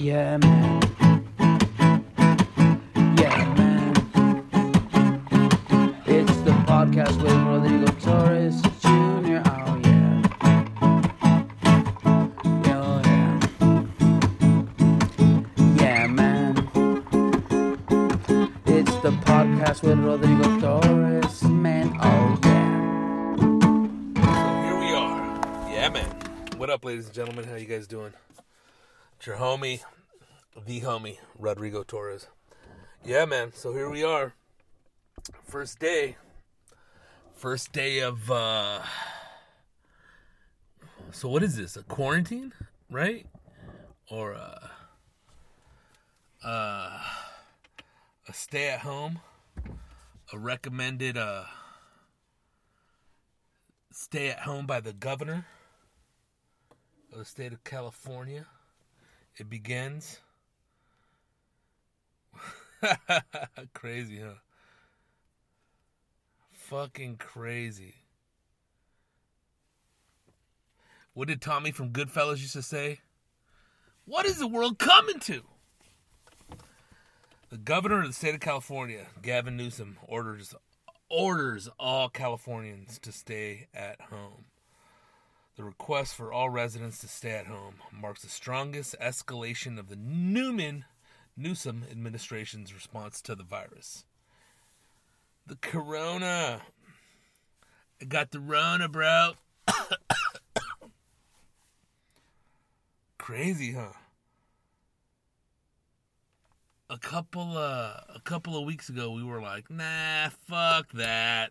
Yeah, man. Yeah, man. It's the podcast with Rodrigo Torres Jr. Oh, yeah. Oh, yeah. Yeah, man. It's the podcast with Rodrigo Torres, man. Oh, yeah. So here we are. Yeah, man. What up, ladies and gentlemen? How you guys doing? It's your homie, the homie, Rodrigo Torres. Yeah, man. So here we are. First day. First day of, uh. So what is this? A quarantine? Right? Or, uh. Uh. A stay at home? A recommended, uh. Stay at home by the governor? of the state of California. It begins. crazy, huh? Fucking crazy. What did Tommy from Goodfellas used to say? What is the world coming to? The governor of the state of California, Gavin Newsom, orders orders all Californians to stay at home. The request for all residents to stay at home marks the strongest escalation of the Newman Newsom administration's response to the virus. The corona. I got the rona, bro. Crazy, huh? A couple uh a couple of weeks ago we were like, "Nah, fuck that."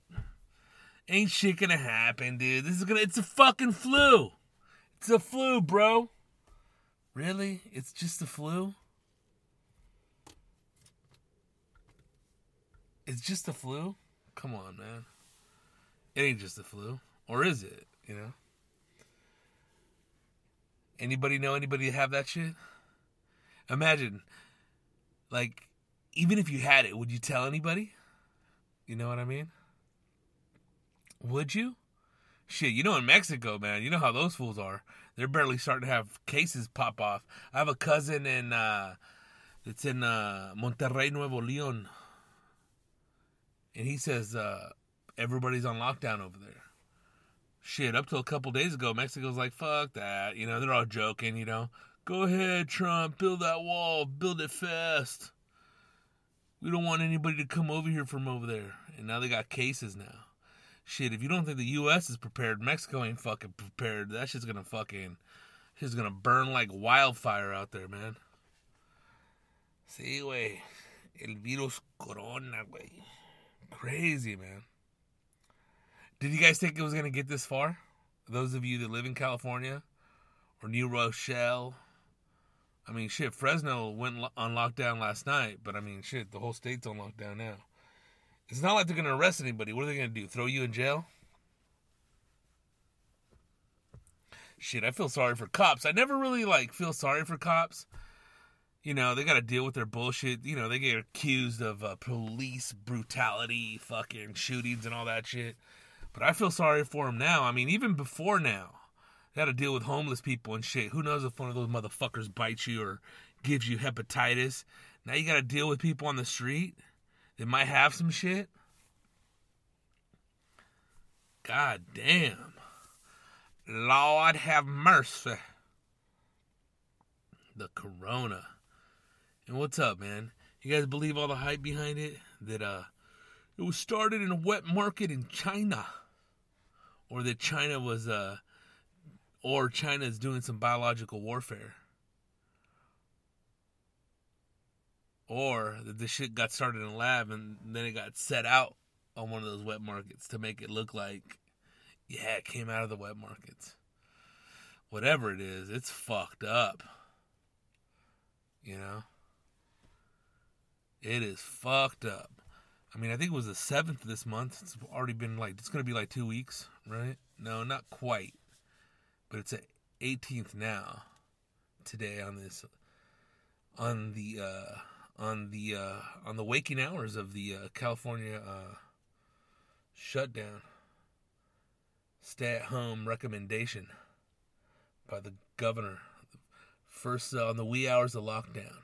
Ain't shit gonna happen, dude. This is gonna. It's a fucking flu. It's a flu, bro. Really? It's just a flu? It's just a flu? Come on, man. It ain't just a flu. Or is it? You know? Anybody know anybody have that shit? Imagine, like, even if you had it, would you tell anybody? You know what I mean? Would you? Shit, you know in Mexico, man, you know how those fools are. They're barely starting to have cases pop off. I have a cousin in uh it's in uh Monterrey, Nuevo Leon. And he says uh everybody's on lockdown over there. Shit, up till a couple days ago, Mexico's like, fuck that. You know, they're all joking, you know. Go ahead, Trump, build that wall, build it fast. We don't want anybody to come over here from over there. And now they got cases now shit, if you don't think the U.S. is prepared, Mexico ain't fucking prepared. That shit's gonna fucking, shit's gonna burn like wildfire out there, man. Sí, güey. El virus corona, güey. Crazy, man. Did you guys think it was gonna get this far? Those of you that live in California or New Rochelle. I mean, shit, Fresno went on lockdown last night, but I mean, shit, the whole state's on lockdown now. It's not like they're going to arrest anybody. What are they going to do? Throw you in jail? Shit, I feel sorry for cops. I never really like feel sorry for cops. You know, they got to deal with their bullshit. You know, they get accused of uh, police brutality, fucking shootings and all that shit. But I feel sorry for them now. I mean, even before now, they got to deal with homeless people and shit. Who knows if one of those motherfuckers bites you or gives you hepatitis? Now you got to deal with people on the street. They might have some shit. God damn. Lord have mercy. The corona. And what's up, man? You guys believe all the hype behind it? That uh it was started in a wet market in China. Or that China was uh or China is doing some biological warfare. Or that the shit got started in a lab and then it got set out on one of those wet markets to make it look like, yeah, it came out of the wet markets. Whatever it is, it's fucked up. You know? It is fucked up. I mean, I think it was the 7th this month. It's already been like, it's going to be like two weeks, right? No, not quite. But it's the 18th now, today on this, on the, uh, on the uh, on the waking hours of the uh, California uh, shutdown. Stay at home recommendation by the governor, First uh, on the wee hours of lockdown.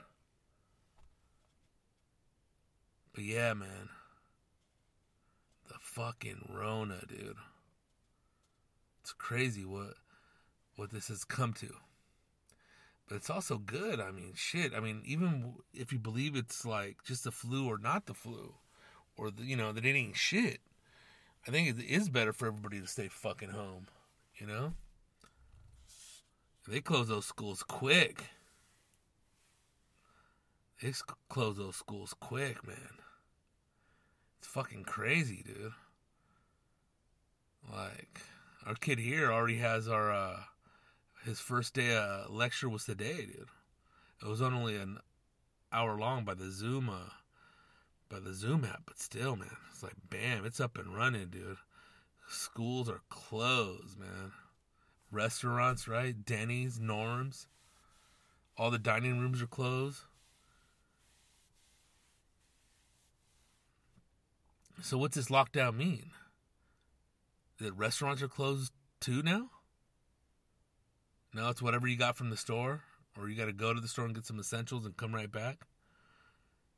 But yeah, man. The fucking Rona, dude. It's crazy what what this has come to. But it's also good. I mean, shit. I mean, even if you believe it's like just the flu or not the flu, or the, you know that it ain't shit, I think it is better for everybody to stay fucking home. You know, they close those schools quick. They close those schools quick, man. It's fucking crazy, dude. Like our kid here already has our uh his first day uh, lecture was today, dude. It was only an hour long by the Zoom uh, by the Zoom app, but still, man, it's like bam, it's up and running, dude. Schools are closed, man. Restaurants, right? Denny's, Norms, all the dining rooms are closed. So what's this lockdown mean? That restaurants are closed too now? No, it's whatever you got from the store, or you got to go to the store and get some essentials and come right back.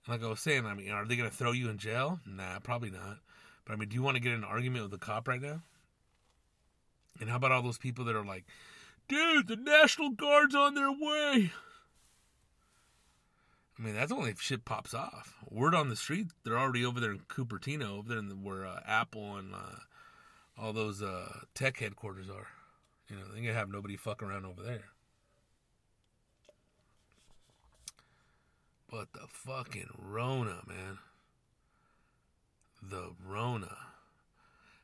like I was saying, I mean, are they going to throw you in jail? Nah, probably not. But I mean, do you want to get in an argument with the cop right now? And how about all those people that are like, dude, the National Guard's on their way? I mean, that's only if shit pops off. Word on the street, they're already over there in Cupertino, over there in the, where uh, Apple and uh, all those uh, tech headquarters are. You know, they ain't gonna have nobody fuck around over there. But the fucking Rona, man. The Rona.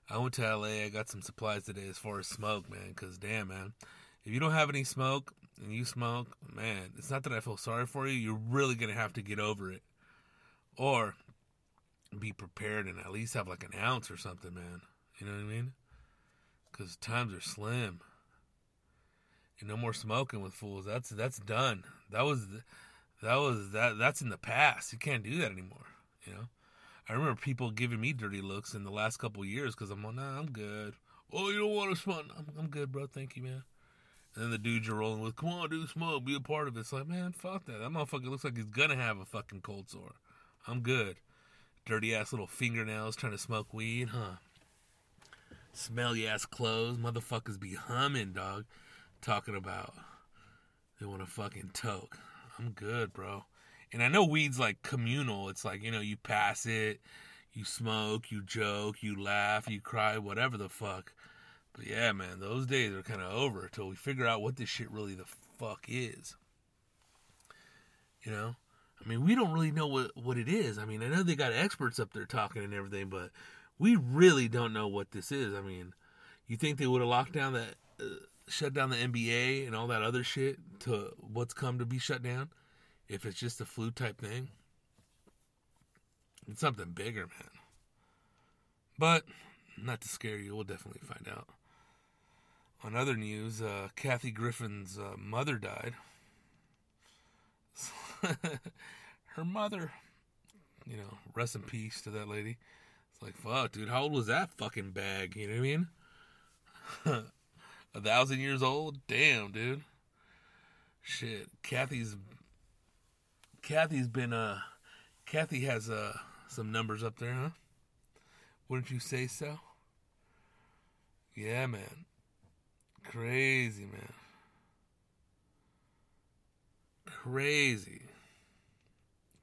I went to LA. I got some supplies today as far as smoke, man. Because damn, man, if you don't have any smoke and you smoke, man, it's not that I feel sorry for you. You're really gonna have to get over it, or be prepared and at least have like an ounce or something, man. You know what I mean? Because times are slim no more smoking with fools. That's that's done. That was that was that that's in the past. You can't do that anymore. You know. I remember people giving me dirty looks in the last couple years because I'm like, nah, I'm good. Oh, you don't want to smoke? I'm, I'm good, bro. Thank you, man. And then the dudes you're rolling with, come on, dude, smoke, be a part of it. It's like, man, fuck that. That motherfucker looks like he's gonna have a fucking cold sore. I'm good. Dirty ass little fingernails trying to smoke weed, huh? Smelly ass clothes, motherfuckers be humming, dog talking about they want to fucking toke. I'm good, bro. And I know weed's like communal. It's like, you know, you pass it, you smoke, you joke, you laugh, you cry, whatever the fuck. But yeah, man, those days are kind of over until we figure out what this shit really the fuck is. You know? I mean, we don't really know what, what it is. I mean, I know they got experts up there talking and everything, but we really don't know what this is. I mean, you think they would have locked down that uh, shut down the NBA and all that other shit to what's come to be shut down, if it's just a flu type thing, it's something bigger, man. But not to scare you, we'll definitely find out. On other news, uh, Kathy Griffin's uh, mother died. Her mother, you know, rest in peace to that lady. It's like, fuck, dude, how old was that fucking bag? You know what I mean? a thousand years old. Damn, dude. Shit, Kathy's Kathy's been uh Kathy has uh some numbers up there, huh? Wouldn't you say so? Yeah, man. Crazy, man. Crazy.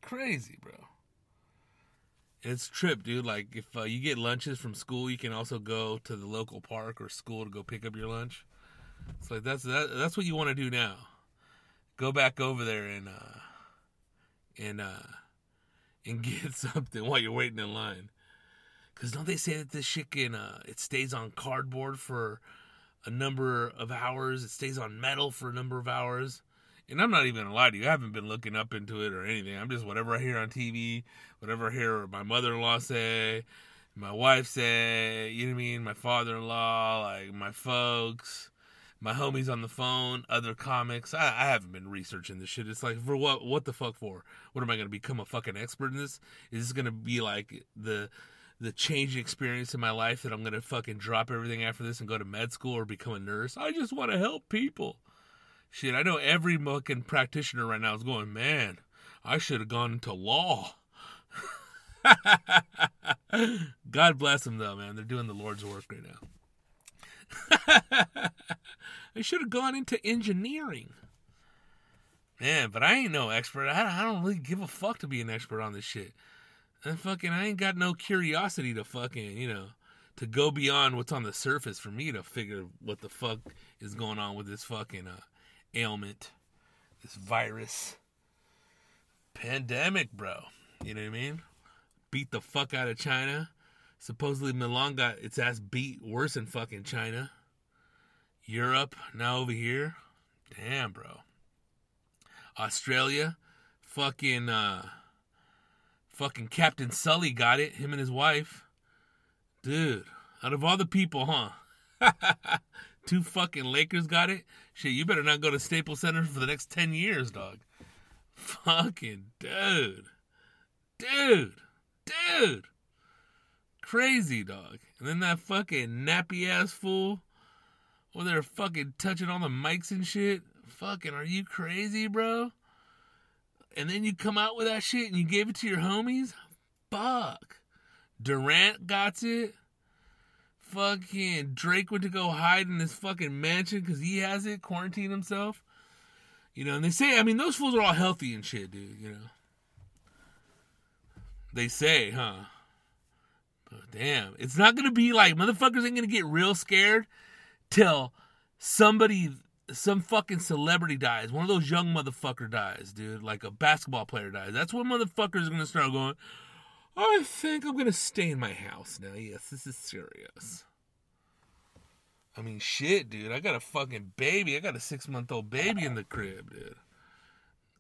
Crazy, bro. It's trip, dude. Like if uh, you get lunches from school, you can also go to the local park or school to go pick up your lunch. It's like that's that, that's what you want to do now. Go back over there and uh and uh and get something while you're waiting in line. Cause don't they say that this shit can uh it stays on cardboard for a number of hours, it stays on metal for a number of hours and I'm not even gonna lie to you, I haven't been looking up into it or anything. I'm just whatever I hear on TV, whatever I hear my mother in law say, my wife say, you know what I mean, my father in law, like my folks, my homies on the phone, other comics. I, I haven't been researching this shit. It's like for what what the fuck for? What am I gonna become a fucking expert in this? Is this gonna be like the the change experience in my life that I'm gonna fucking drop everything after this and go to med school or become a nurse? I just wanna help people. Shit, I know every fucking practitioner right now is going, man, I should have gone into law. God bless them though, man. They're doing the Lord's work right now. I should have gone into engineering. Man, but I ain't no expert. I, I don't really give a fuck to be an expert on this shit. And fucking, I ain't got no curiosity to fucking, you know, to go beyond what's on the surface for me to figure what the fuck is going on with this fucking uh, ailment, this virus, pandemic, bro. You know what I mean? Beat the fuck out of China. Supposedly Milan got its ass beat worse than fucking China. Europe now over here. Damn, bro. Australia, fucking uh fucking Captain Sully got it, him and his wife. Dude, out of all the people, huh? Two fucking Lakers got it. Shit, you better not go to Staples Center for the next 10 years, dog. Fucking dude. Dude. Dude. Crazy, dog. And then that fucking nappy ass fool where they're fucking touching all the mics and shit. Fucking, are you crazy, bro? And then you come out with that shit and you gave it to your homies? Fuck. Durant got it. Fucking Drake went to go hide in his fucking mansion because he has it, quarantine himself. You know, and they say, I mean, those fools are all healthy and shit, dude, you know. They say, huh? But damn, it's not gonna be like motherfuckers ain't gonna get real scared till somebody some fucking celebrity dies. One of those young motherfucker dies, dude. Like a basketball player dies. That's when motherfuckers are gonna start going, I think I'm gonna stay in my house now. Yes, this is serious. I mean, shit, dude. I got a fucking baby. I got a six month old baby in the crib, dude.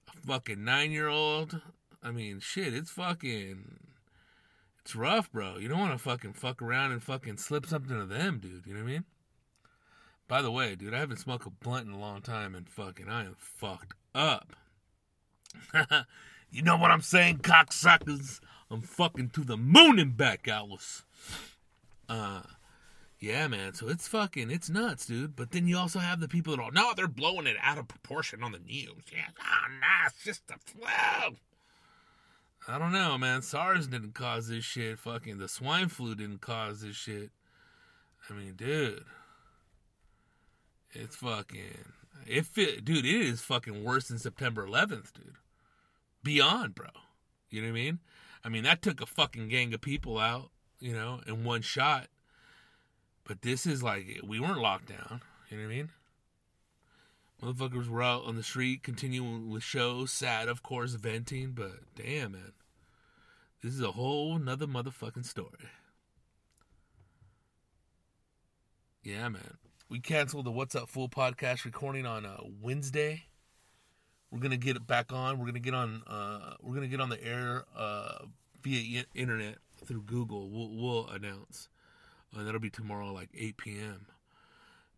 A fucking nine year old. I mean, shit, it's fucking. It's rough, bro. You don't want to fucking fuck around and fucking slip something to them, dude. You know what I mean? By the way, dude, I haven't smoked a blunt in a long time and fucking I am fucked up. you know what I'm saying, cocksuckers? I'm fucking to the moon and back, Alice. Uh, yeah, man. So it's fucking, it's nuts, dude. But then you also have the people that are, no, they're blowing it out of proportion on the news. Yeah, oh, nah, it's just a flu. I don't know, man. SARS didn't cause this shit. Fucking the swine flu didn't cause this shit. I mean, dude. It's fucking. It fit, dude. It is fucking worse than September 11th, dude. Beyond, bro. You know what I mean? I mean that took a fucking gang of people out, you know, in one shot. But this is like we weren't locked down. You know what I mean? Motherfuckers were out on the street, continuing with shows, sad, of course, venting. But damn, man, this is a whole nother motherfucking story. Yeah, man we canceled the What's Up Fool podcast recording on uh, Wednesday. We're gonna get it back on. We're gonna get on. Uh, we're gonna get on the air uh, via internet through Google. We'll, we'll announce. Uh, that'll be tomorrow, like 8 p.m.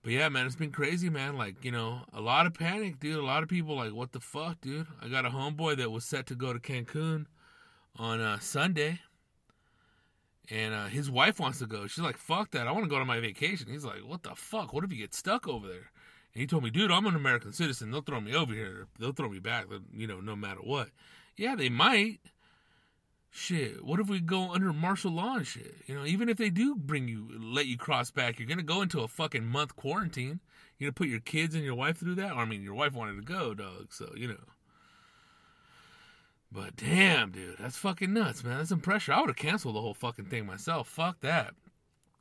But yeah, man, it's been crazy, man. Like you know, a lot of panic, dude. A lot of people like, what the fuck, dude? I got a homeboy that was set to go to Cancun on uh, Sunday and uh, his wife wants to go. She's like, "Fuck that! I want to go on my vacation." He's like, "What the fuck? What if you get stuck over there?" And he told me, "Dude, I'm an American citizen. They'll throw me over here. They'll throw me back. You know, no matter what." Yeah, they might. Shit, what if we go under martial law and shit? You know, even if they do bring you, let you cross back, you're gonna go into a fucking month quarantine. You're gonna put your kids and your wife through that. I mean, your wife wanted to go, dog. So you know. But damn, dude, that's fucking nuts, man. That's some pressure. I would have canceled the whole fucking thing myself. Fuck that.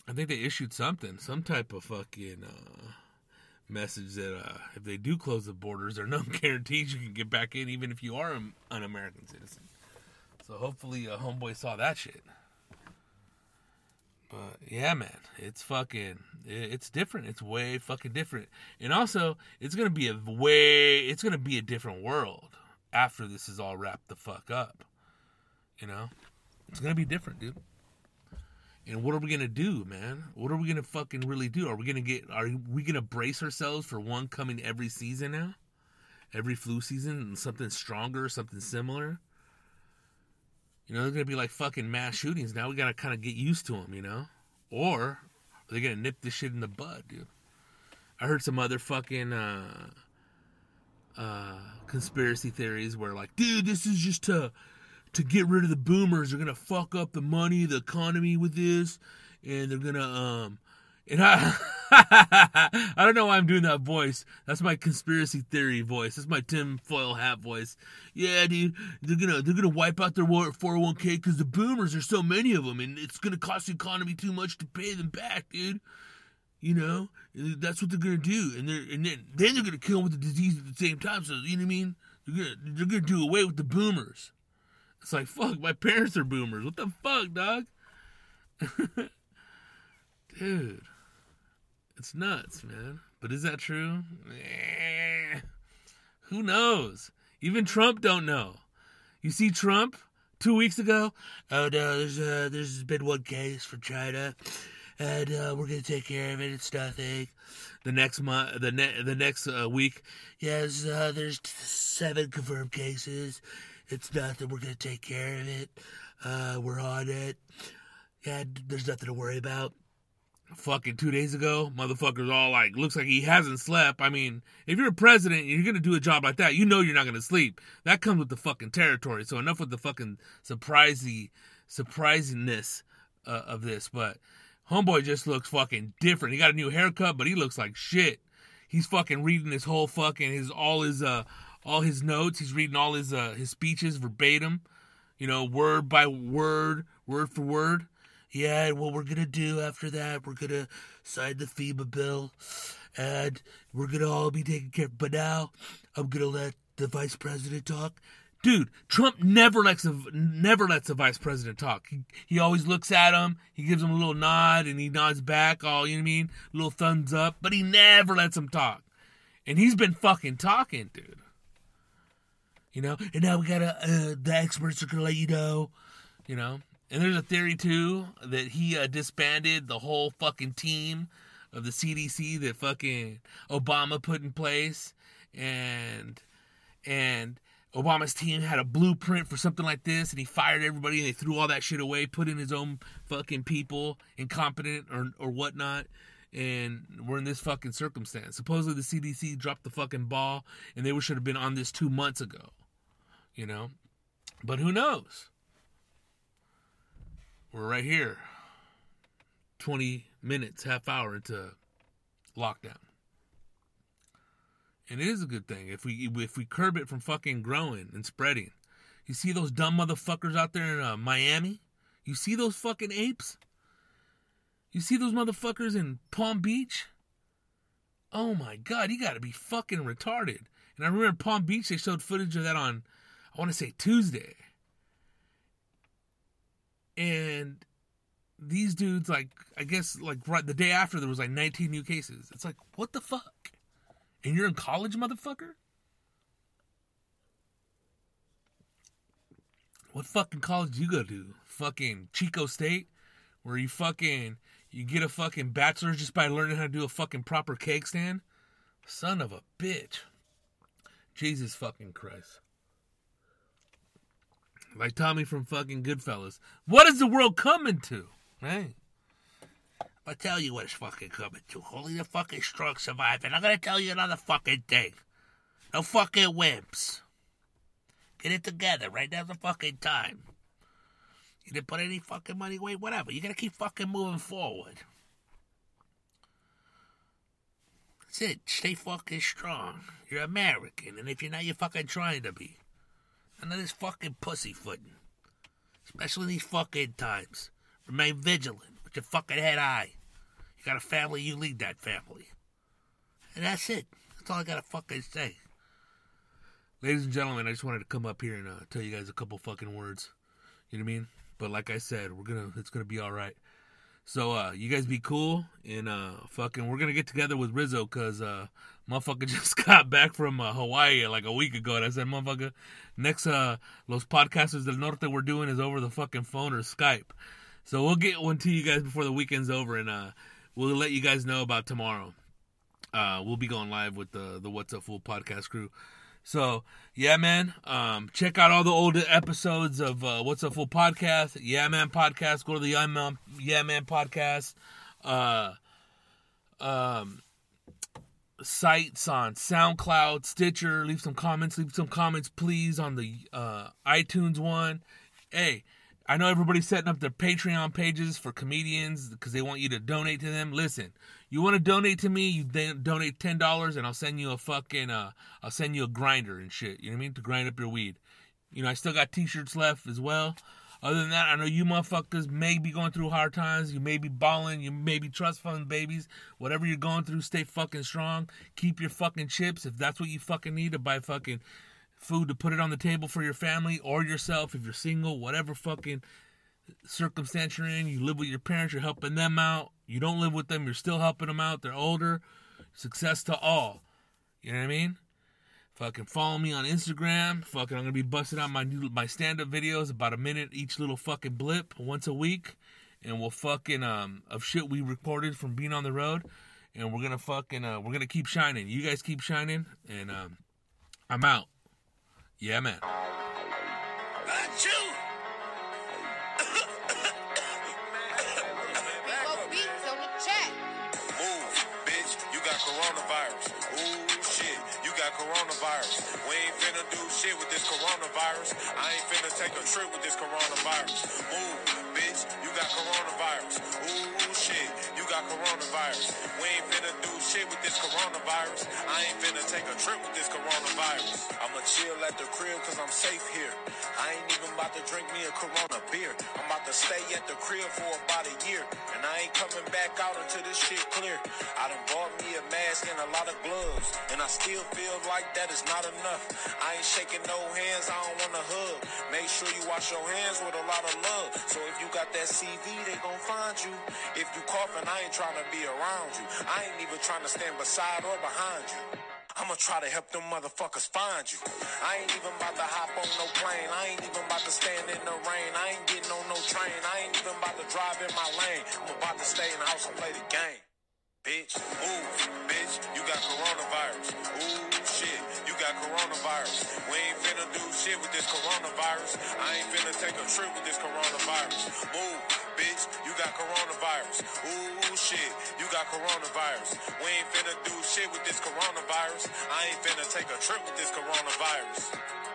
I think they issued something, some type of fucking uh, message that uh, if they do close the borders, there are no guarantees you can get back in, even if you are an American citizen. So hopefully, a uh, homeboy saw that shit. But yeah, man, it's fucking, it's different. It's way fucking different, and also it's gonna be a way, it's gonna be a different world after this is all wrapped the fuck up. You know? It's gonna be different, dude. And what are we gonna do, man? What are we gonna fucking really do? Are we gonna get are we gonna brace ourselves for one coming every season now? Every flu season something stronger, something similar? You know, they're gonna be like fucking mass shootings. Now we gotta kind of get used to them, you know? Or are they gonna nip this shit in the bud, dude? I heard some other fucking uh uh, conspiracy theories where like, dude, this is just to to get rid of the boomers. They're gonna fuck up the money, the economy with this, and they're gonna um. And I, I don't know why I'm doing that voice. That's my conspiracy theory voice. That's my Tim Foil hat voice. Yeah, dude, they're gonna they're gonna wipe out their 401k because the boomers are so many of them, and it's gonna cost the economy too much to pay them back, dude. You know, that's what they're gonna do, and they're and then, then they're gonna kill them with the disease at the same time. So you know what I mean? They're gonna they're gonna do away with the boomers. It's like fuck, my parents are boomers. What the fuck, dog? Dude, it's nuts, man. But is that true? Eh, who knows? Even Trump don't know. You see Trump two weeks ago? Oh no, there's uh, there's been one case for China and uh, we're gonna take care of it. It's nothing. The next month, the ne- the next uh, week, yes, uh, there's seven confirmed cases. It's nothing. We're gonna take care of it. Uh, we're on it. Yeah, there's nothing to worry about. Fucking two days ago, motherfuckers all like, looks like he hasn't slept. I mean, if you're a president, you're gonna do a job like that. You know you're not gonna sleep. That comes with the fucking territory. So enough with the fucking surprising, surprisingness uh, of this. But Homeboy just looks fucking different. He got a new haircut, but he looks like shit. He's fucking reading his whole fucking his all his uh all his notes. He's reading all his uh his speeches verbatim, you know, word by word, word for word. Yeah, what we're gonna do after that, we're gonna sign the FEMA bill, and we're gonna all be taken care. Of. But now, I'm gonna let the vice president talk, dude, Trump never lets a never lets a vice president talk. He, he always looks at him, he gives him a little nod, and he nods back, all you know what I mean, little thumbs up, but he never lets him talk. And he's been fucking talking, dude. You know, and now we gotta uh, the experts are gonna let you know, you know. And there's a theory too that he uh, disbanded the whole fucking team of the CDC that fucking Obama put in place, and and Obama's team had a blueprint for something like this, and he fired everybody, and they threw all that shit away, put in his own fucking people, incompetent or or whatnot, and we're in this fucking circumstance. Supposedly the CDC dropped the fucking ball, and they should have been on this two months ago, you know. But who knows? We're right here, twenty minutes, half hour into lockdown. And it is a good thing if we if we curb it from fucking growing and spreading. You see those dumb motherfuckers out there in uh, Miami? You see those fucking apes? You see those motherfuckers in Palm Beach? Oh my god, you gotta be fucking retarded. And I remember Palm Beach, they showed footage of that on, I want to say Tuesday. And these dudes, like, I guess, like, right the day after, there was like 19 new cases. It's like, what the fuck? And you're in college, motherfucker? What fucking college you go to? Fucking Chico State? Where you fucking you get a fucking bachelor's just by learning how to do a fucking proper cake stand? Son of a bitch. Jesus fucking Christ. Like Tommy from fucking Goodfellas. What is the world coming to? Right? I tell you what it's fucking coming to. Only the fucking strong survive. And I'm gonna tell you another fucking thing. No fucking wimps. Get it together. Right now's the fucking time. You didn't put any fucking money away, whatever. You gotta keep fucking moving forward. That's it. Stay fucking strong. You're American, and if you're not, you're fucking trying to be. None of this fucking pussyfooting. Especially in these fucking times. Remain vigilant. With your fucking head high. You got a family, you lead that family. And that's it. That's all I gotta fucking say. Ladies and gentlemen, I just wanted to come up here and uh, tell you guys a couple fucking words. You know what I mean? But like I said, we're gonna it's gonna be all right. So uh, you guys be cool and uh, fucking we're gonna get together with Rizzo because uh, motherfucker just got back from uh, Hawaii like a week ago, and I said, motherfucker, next uh, Los Podcasters del Norte we're doing is over the fucking phone or Skype. So we'll get one to you guys before the weekend's over, and uh, we'll let you guys know about tomorrow. Uh, we'll be going live with the the What's Up Fool podcast crew. So yeah, man. Um, check out all the old episodes of uh, What's Up Fool podcast. Yeah, man podcast. Go to the Yeah Man, yeah, man podcast. Uh, um, sites on SoundCloud, Stitcher. Leave some comments. Leave some comments, please, on the uh, iTunes one. Hey, I know everybody's setting up their Patreon pages for comedians because they want you to donate to them. Listen, you want to donate to me? You donate ten dollars, and I'll send you a fucking uh, I'll send you a grinder and shit. You know what I mean? To grind up your weed. You know, I still got T-shirts left as well. Other than that, I know you motherfuckers may be going through hard times. You may be balling. You may be trust fund babies. Whatever you're going through, stay fucking strong. Keep your fucking chips if that's what you fucking need to buy fucking food to put it on the table for your family or yourself if you're single. Whatever fucking circumstance you're in, you live with your parents. You're helping them out. You don't live with them. You're still helping them out. They're older. Success to all. You know what I mean? Fucking follow me on Instagram. Fucking, I'm gonna be busting out my new my stand up videos about a minute each little fucking blip once a week, and we'll fucking um of shit we recorded from being on the road, and we're gonna fucking uh we're gonna keep shining. You guys keep shining, and um I'm out. Yeah, man. Achoo! coronavirus. We ain't finna do shit with this coronavirus. I ain't finna take a trip with this coronavirus. Move, bitch, you got coronavirus. Ooh, shit, you got coronavirus. We ain't finna do shit with this coronavirus. I ain't finna take a trip with this coronavirus. I'ma chill at the crib cause I'm safe here. I ain't even about to drink me a Corona beer. I'm about to stay at the crib for about a year. And I ain't coming back out until this shit clear. I done bought me a mask and a lot of gloves. And I still feel like that is not enough. I ain't shaking no hands, I don't wanna hug. Make sure you wash your hands with a lot of love. So if you got that CV, they gon' find you. If you coughing, I ain't trying to be around you. I ain't even trying to stand beside or behind you. I'ma try to help them motherfuckers find you. I ain't even about to hop on no plane. I ain't even about to stand in the rain. I ain't getting on no train. I ain't even about to drive in my lane. I'm about to stay in the house and play the game. Bitch, move, bitch, you got coronavirus. Ooh, shit, you got coronavirus. We ain't finna do shit with this coronavirus. I ain't finna take a trip with this coronavirus. Move, bitch, you got coronavirus. Ooh, shit, you got coronavirus. We ain't finna do shit with this coronavirus. I ain't finna take a trip with this coronavirus.